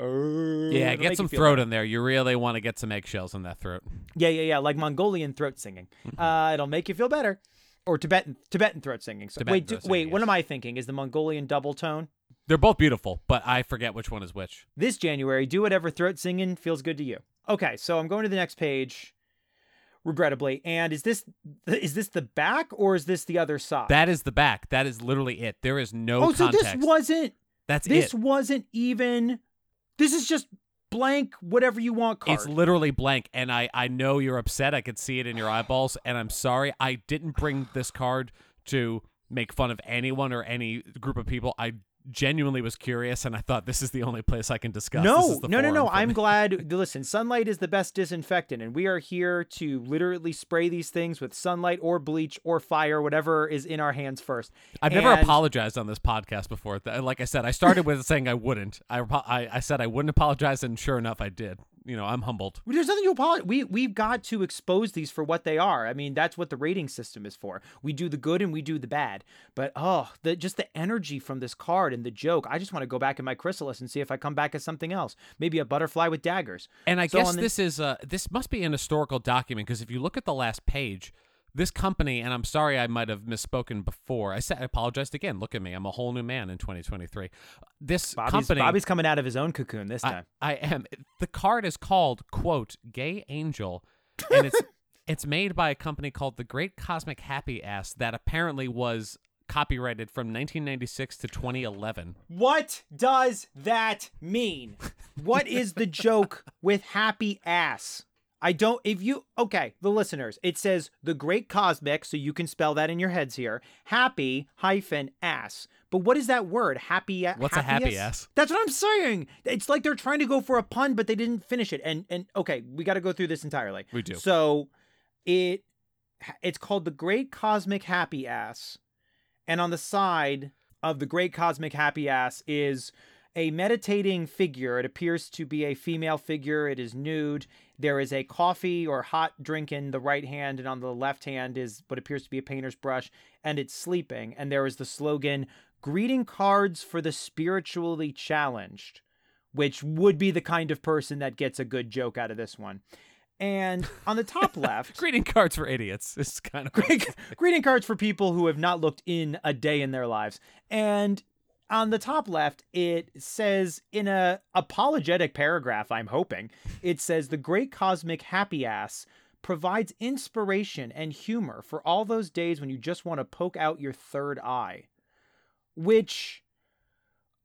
Yeah, get some throat in there. You really want to get some eggshells in that throat. Yeah, yeah, yeah, like Mongolian throat singing. Uh, it'll make you feel better. Or Tibetan Tibetan throat singing. So Tibetan wait, do, throat wait, singing, what am I thinking? Is the Mongolian double tone? They're both beautiful, but I forget which one is which. This January, do whatever throat singing feels good to you. Okay, so I'm going to the next page, regrettably. And is this is this the back or is this the other side? That is the back. That is literally it. There is no oh, so this wasn't That's this it. wasn't even. This is just blank. Whatever you want card. It's literally blank, and I I know you're upset. I could see it in your eyeballs, and I'm sorry. I didn't bring this card to make fun of anyone or any group of people. I genuinely was curious, and I thought this is the only place I can discuss. This No, is the no, no, no. I'm glad. Listen, sunlight is the best disinfectant, and we are here to literally spray these things with sunlight or bleach or fire, whatever is in our hands first. I've never apologized on this podcast before. Like I said, I started with saying I wouldn't. I, I I said I wouldn't apologize, and sure enough, I did. You know, I'm humbled. There's nothing to apologize. We we've got to expose these for what they are. I mean, that's what the rating system is for. We do the good and we do the bad. But oh, the just the energy from this card and the joke. I just want to go back in my chrysalis and see if I come back as something else. Maybe a butterfly with daggers. And I So guess the- this is uh this must be an historical document because if you look at the last page, this company and I'm sorry I might have misspoken before. I said I apologized again. Look at me, I'm a whole new man in 2023. This Bobby's, company, Bobby's coming out of his own cocoon this I, time. I am. The card is called quote Gay Angel, and it's it's made by a company called the Great Cosmic Happy Ass that apparently was copyrighted from 1996 to 2011. What does that mean? What is the joke with happy ass? I don't, if you, okay, the listeners, it says the great cosmic, so you can spell that in your heads here. Happy hyphen ass. But what is that word? Happy a- What's a happy happy ass? That's what I'm saying. It's like they're trying to go for a pun, but they didn't finish it. And, and okay, we got to go through this entirely. We do. So it, it's called the Great Cosmic Happy Ass. And on the side of the Great Cosmic Happy Ass is a meditating figure. It appears to be a female figure. It is nude. There is a coffee or hot drink in the right hand, and on the left hand is what appears to be a painter's brush, and it's sleeping. And there is the slogan Greeting cards for the spiritually challenged, which would be the kind of person that gets a good joke out of this one. And on the top left, Greeting cards for idiots. is kind of Great, greeting cards for people who have not looked in a day in their lives. And on the top left, it says in a apologetic paragraph, I'm hoping, it says the great cosmic happy ass provides inspiration and humor for all those days when you just want to poke out your third eye. Which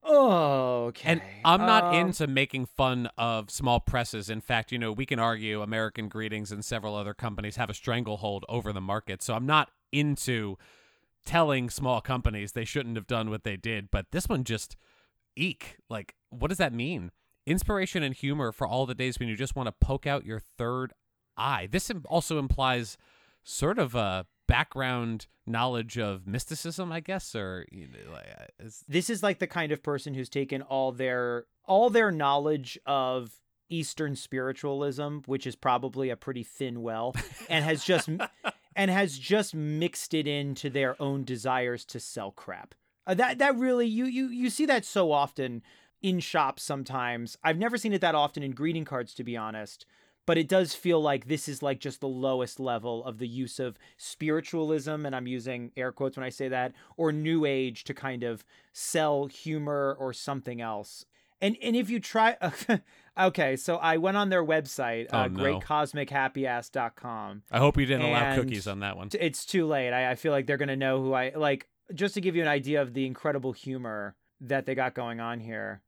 oh, okay. And I'm not Um, into making fun of small presses. In fact, you know, we can argue American Greetings and several other companies have a stranglehold over the market. So I'm not into telling small companies they shouldn't have done what they did. But this one just eek. Like, what does that mean? Inspiration and humor for all the days when you just want to poke out your third eye. This also implies sort of a background knowledge of mysticism, I guess, or you know, like, uh, is- this is like the kind of person who's taken all their all their knowledge of Eastern spiritualism, which is probably a pretty thin well, and has just and has just mixed it into their own desires to sell crap. Uh, that that really you you you see that so often in shops sometimes. I've never seen it that often in greeting cards to be honest, but it does feel like this is like just the lowest level of the use of spiritualism and I'm using air quotes when I say that or new age to kind of sell humor or something else. And and if you try okay, so I went on their website, Oh, uh, no. greatcosmichappyass.com. I hope you didn't allow cookies on that one. T- It's too late. I, I feel like they're gonna know who I like. Just to give you an idea of the incredible humor that they got going on here.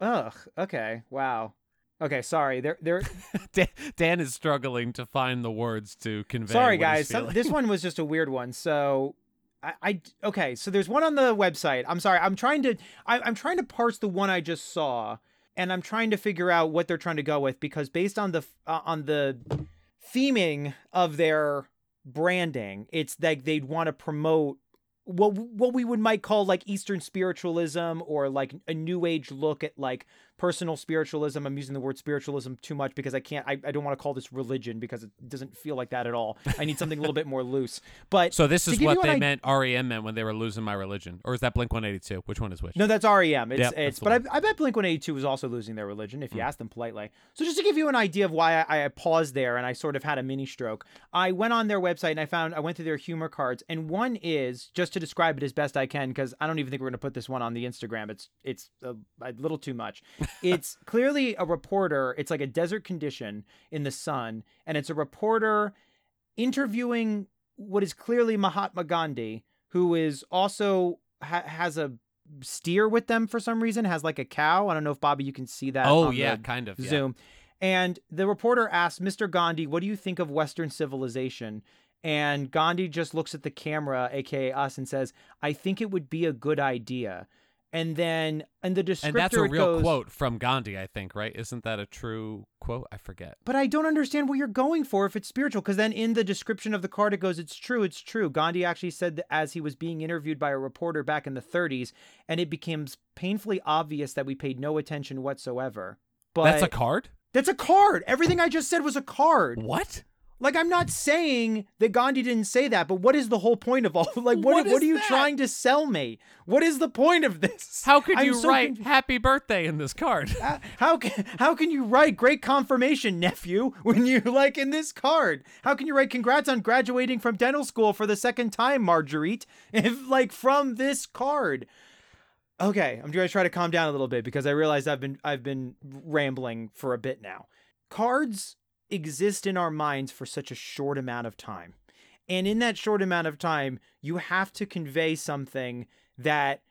Ugh. Okay. Wow. Okay. Sorry. They're they're Dan, Dan is struggling to find the words to convey. sorry guys. Some, this one was just a weird one. So. I, I okay so there's one on the website. I'm sorry i'm trying to I, i'm trying to parse the one i just saw and i'm trying to figure out what they're trying to go with because based on the uh, on the theming of their branding it's like they'd want to promote what what we would might call like eastern spiritualism or like a new age look at like personal spiritualism i'm using the word spiritualism too much because i can't i, I don't want to call this religion because it doesn't feel like that at all i need something a little bit more loose but so this is what they id- meant. REM meant when they were losing my religion, or is that Blink One Eighty Two? Which one is which? No, that's REM. It's Yep, it's but. I, I bet Blink One Eighty Two was also losing their religion if you Mm. ask them politely. So just to give you an idea of why I, I paused there and I sort of had a mini stroke, I went on their website and I found I went through their humor cards and one is just to describe it as best I can because I don't even think we're gonna put this one on the Instagram. It's it's a, a little too much. It's clearly a reporter. It's like a desert condition in the sun, and it's a reporter interviewing what is clearly Mahatma Gandhi, who is also ha- has a steer with them for some reason, has like a cow. I don't know if Bobby, you can see that. oh on yeah, the kind of. yeah. Zoom. And the reporter asks Mr. Gandhi, "What do you think of Western civilization?" And Gandhi just looks at the camera, aka us, and says, "I think it would be a good idea." And then, and the descriptor And that's a real goes, quote from Gandhi, I think, right? Isn't that a true quote? I forget. But I don't understand what you're going for if it's spiritual. Because then in the description of the card, it goes, "It's true, it's true." Gandhi actually said that as he was being interviewed by a reporter back in the 30s, and it becomes painfully obvious that we paid no attention whatsoever. But That's a card. that's a card. Everything I just said was a card. What? Like I'm not saying that Gandhi didn't say that, but what is the whole point of all? Like what? What What, is are you that? trying to sell me? What is the point of this? How could I'm you so write conf- "Happy Birthday" in this card? Uh, how can how can you write great confirmation nephew when you like in this card how can you write congrats on graduating from dental school for the second time marguerite if like from this card okay i'm going to try to calm down a little bit because i realize i've been i've been rambling for a bit now cards exist in our minds for such a short amount of time and in that short amount of time you have to convey something that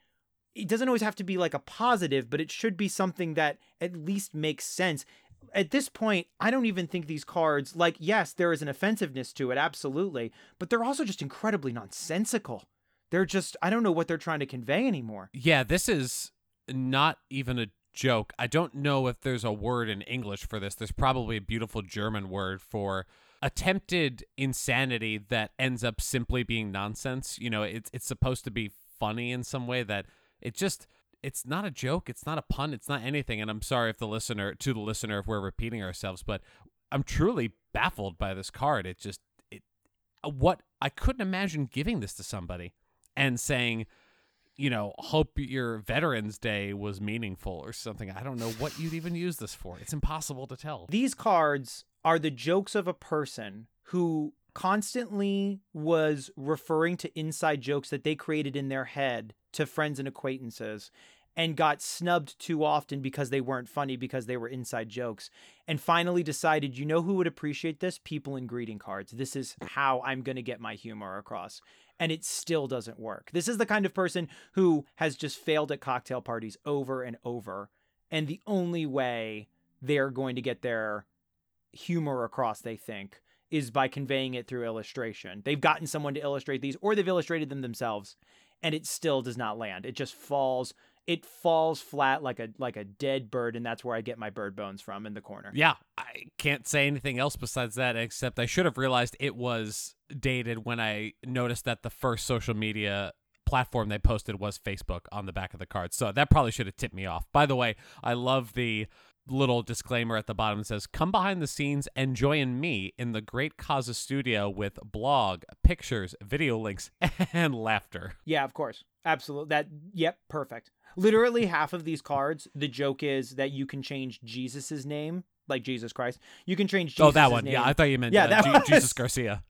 it doesn't always have to be like a positive, but it should be something that at least makes sense. At this point, I don't even think these cards, like, yes, there is an offensiveness to it, absolutely, but they're also just incredibly nonsensical. They're just, I don't know what they're trying to convey anymore. Yeah, this is not even a joke. I don't know if there's a word in English for this. There's probably a beautiful German word for attempted insanity that ends up simply being nonsense. You know, it's it's supposed to be funny in some way that it just it's not a joke, it's not a pun, it's not anything. And I'm sorry if the listener to the listener if we're repeating ourselves, but I'm truly baffled by this card. It just it what I couldn't imagine giving this to somebody and saying you know, hope your Veterans Day was meaningful or something. I don't know what you'd even use this for. It's impossible to tell. These cards are the jokes of a person who constantly was referring to inside jokes that they created in their head to friends and acquaintances and got snubbed too often because they weren't funny because they were inside jokes and finally decided you know who would appreciate this people in greeting cards this is how i'm going to get my humor across and it still doesn't work. This is the kind of person who has just failed at cocktail parties over and over and the only way they're going to get their humor across they think is by conveying it through illustration. They've gotten someone to illustrate these or they've illustrated them themselves and it still does not land. It just falls it falls flat like a like a dead bird and that's where i get my bird bones from in the corner Yeah, I can't say anything else besides that, except I should have realized it was dated when I noticed that the first social media platform they posted was Facebook on the back of the card. So that probably should have tipped me off. By the way, I love the little disclaimer at the bottom that says, "Come behind the scenes and join me in the Great Causa studio with blog, pictures, video links, and laughter." Yeah, of course. Absolutely. That yep, perfect. Literally half of these cards, the joke is that you can change Jesus's name, like Jesus Christ. You can change Jesus oh, that one. Name. Yeah, I thought you meant Yeah, uh, that was- Jesus Garcia.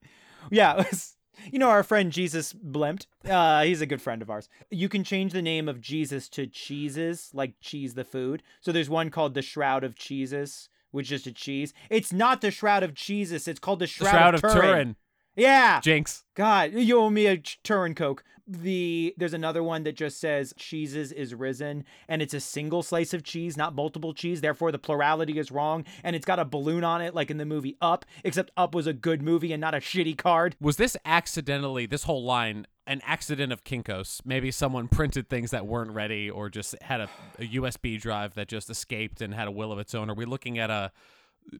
Yeah, it was- you know our friend Jesus Blimpt. Uh, he's a good friend of ours. You can change the name of Jesus to cheeses, like cheese the food. So there's one called the Shroud of Cheeses, which is just a cheese. It's not the Shroud of Jesus. It's called the The Shroud, Shroud of, of Turin. Turin. Yeah. Jinx. God, you owe me a Turin Coke. The there's another one that just says cheeses is risen, and it's a single slice of cheese, not multiple cheese. Therefore, the plurality is wrong, and it's got a balloon on it, like in the movie Up. Except Up was a good movie and not a shitty card. Was this accidentally, this whole line, an accident of Kinkos? Maybe someone printed things that weren't ready or just had a, a USB drive that just escaped and had a will of its own? Are we looking at a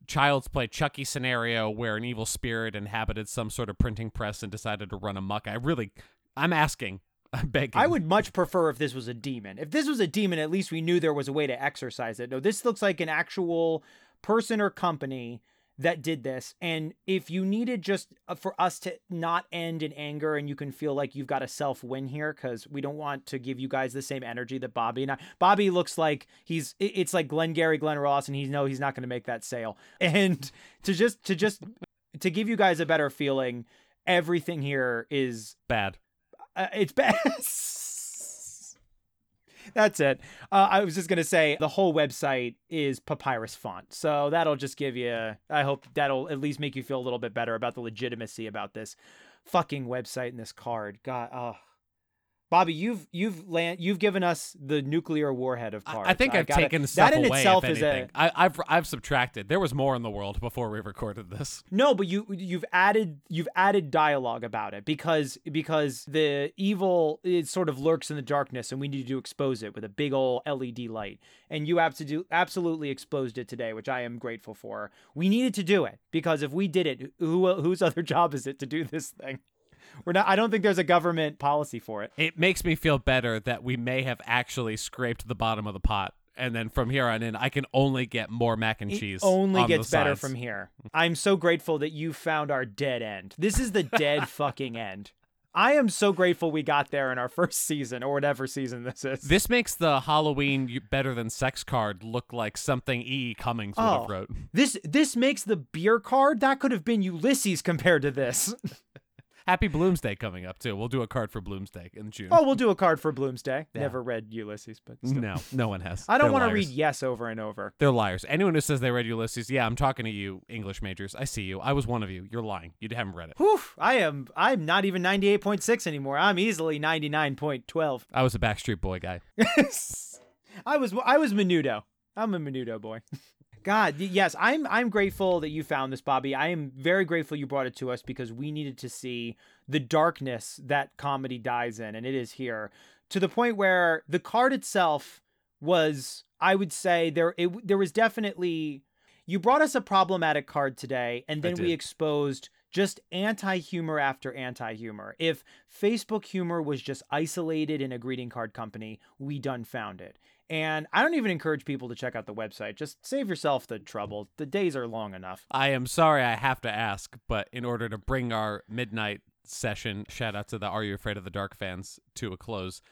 child's play Chucky scenario where an evil spirit inhabited some sort of printing press and decided to run amok? I really, I'm asking. I'm begging. I would much prefer if this was a demon. If this was a demon, at least we knew there was a way to exercise it. No, this looks like an actual person or company that did this. And if you needed just uh, for us to not end in anger and you can feel like you've got a self win here, because we don't want to give you guys the same energy that Bobby and I. Bobby looks like he's, it's like Glenn Gary, Glen Ross, and he know he's not going to make that sale. And to just, to just, to give you guys a better feeling, everything here is bad. Uh, it's best. That's it. Uh, I was just gonna say the whole website is papyrus font, so that'll just give you. I hope that'll at least make you feel a little bit better about the legitimacy about this fucking website and this card. God, oh. Bobby, you've you've land you've given us the nuclear warhead of I- cards. I think I I've gotta- taken stuff that in away. itself is anything. a I, I've I've subtracted. There was more in the world before we recorded this. No, but you you've added you've added dialogue about it because because the evil it sort of lurks in the darkness and we need to expose it with a big old LED light. And you absolutely absolutely exposed it today, which I am grateful for. We needed to do it because if we did it, who whose other job is it to do this thing? We're not I don't think there's a government policy for it. It makes me feel better that we may have actually scraped the bottom of the pot. And then from here on in, I can only get more mac and It cheese. only on gets better from here. I'm so grateful that you found our dead end. This is the dead fucking end. I am so grateful we got there in our first season or whatever season this is. This makes the Halloween better than sex card look like something E. Cummings would Oh. have wrote. This this makes the beer card that could have been Ulysses compared to this. Happy Bloomsday coming up too. We'll do a card for Bloomsday in June. oh, we'll do a card for Bloomsday. Yeah. Never read Ulysses, but still. no, no one has. I don't want to read yes over and over. They're liars. Anyone who says they read Ulysses, yeah, I'm talking to you, English majors. I see you. I was one of you. You're lying. You haven't read it. Whew, I am I'm not even 98.6 anymore. I'm easily 99.12. I was a Backstreet Boy guy. I was I was Menudo. I'm a Menudo boy. God, yes, I'm I'm grateful that you found this, Bobby. I am very grateful you brought it to us because we needed to see the darkness that comedy dies in, and it is here to the point where the card itself was, I would say, there it there was definitely you brought us a problematic card today, and then we exposed just anti humor after anti humor. If Facebook humor was just isolated in a greeting card company, we done found it. And I don't even encourage people to check out the website. Just save yourself the trouble. The days are long enough. I am sorry I have to ask, but in order to bring our midnight session, shout out to the Are You Afraid of the Dark fans, to a close,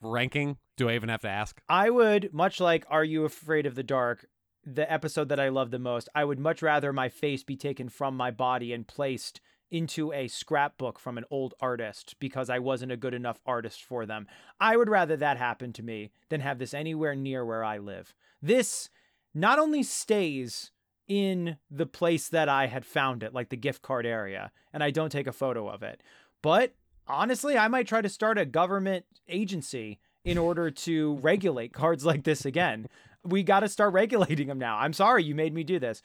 ranking, do I even have to ask? I would, much like Are You Afraid of the Dark, the episode that I love the most, I would much rather my face be taken from my body and placed into a scrapbook from an old artist because I wasn't a good enough artist for them. I would rather that happen to me than have this anywhere near where I live. This not only stays in the place that I had found it, like the gift card area, and I don't take a photo of it, but honestly, I might try to start a government agency in order to regulate cards like this again. We got to start regulating them now. I'm sorry you made me do this.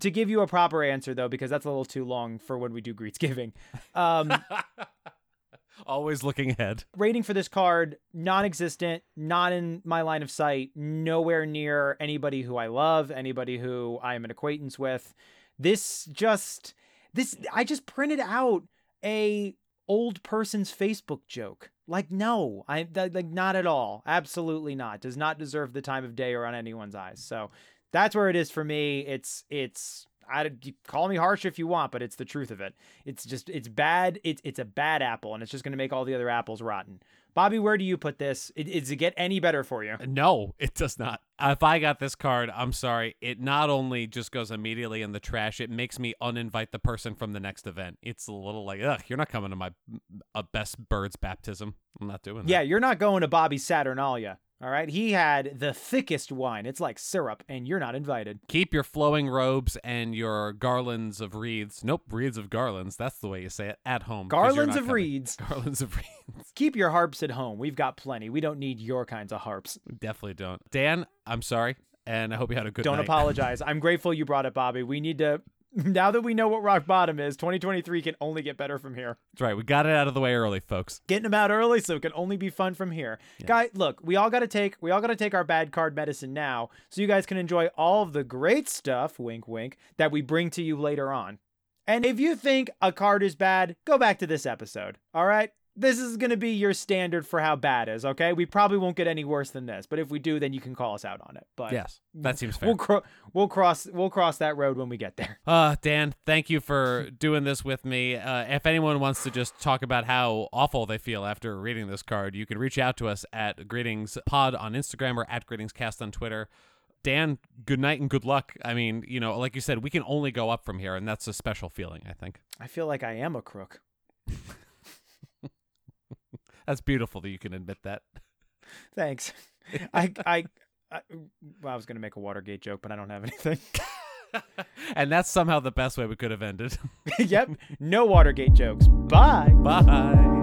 To give you a proper answer, though, because that's a little too long for when we do Greets Giving. Um, Always looking ahead. rating for this card non-existent not in my line of sight nowhere near anybody who i love anybody who i am an acquaintance with this just this i just printed out a old person's facebook joke like no i like not at all absolutely not does not deserve the time of day or on anyone's eyes so That's where it is for me. It's it's I call me harsh if you want, but it's the truth of it. It's just it's bad. It's it's a bad apple, and it's just gonna make all the other apples rotten. Bobby, where do you put this? It, does it get any better for you? No, it does not. If I got this card, I'm sorry. It not only just goes immediately in the trash, it makes me uninvite the person from the next event. It's a little like, ugh, you're not coming to my uh, best bird's baptism. I'm not doing that. Yeah, you're not going to Bobby Saturnalia. All right. He had the thickest wine. It's like syrup, and you're not invited. Keep your flowing robes and your garlands of wreaths. Nope, wreaths of garlands. That's the way you say it at home. Garlands of coming. reeds. Garlands of reeds. Keep your harps at home. We've got plenty. We don't need your kinds of harps. Definitely don't. Dan, I'm sorry, and I hope you had a good don't night. apologize. I'm grateful you brought it, Bobby. We need to. Now that we know what rock bottom is, 2023 can only get better from here. That's right. We got it out of the way early, folks. Getting them out early, so it can only be fun from here. Guy, look, we all got to take we all got to take our bad card medicine now, so you guys can enjoy all of the great stuff, wink, wink, that we bring to you later on. And if you think a card is bad, go back to this episode. All right. This is going to be your standard for how bad is, okay? We probably won't get any worse than this, but if we do, then you can call us out on it. But Yes, that seems fair. We'll cro- we'll cross we'll cross that road when we get there. Uh, Dan, thank you for doing this with me. Uh, if anyone wants to just talk about how awful they feel after reading this card, you can reach out to us at Greetings Pod on Instagram or at GreetingsCast on Twitter. Dan, good night and good luck. I mean, you know, like you said, we can only go up from here, and that's a special feeling, I think. I feel like I am a crook. That's beautiful that you can admit that. Thanks. I I, I well, I was gonna make a Watergate joke, but I don't have anything. and that's somehow the best way we could have ended. yep. No Watergate jokes. Bye. Bye.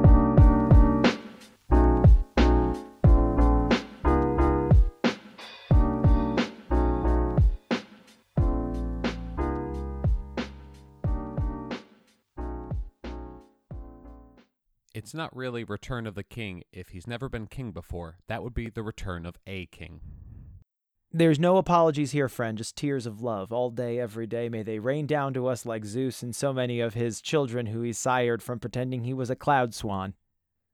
It's not really Return of the King if he's never been king before. That would be the return of a king. There's no apologies here, friend, just tears of love. All day, every day, may they rain down to us like Zeus and so many of his children who he sired from pretending he was a cloud swan.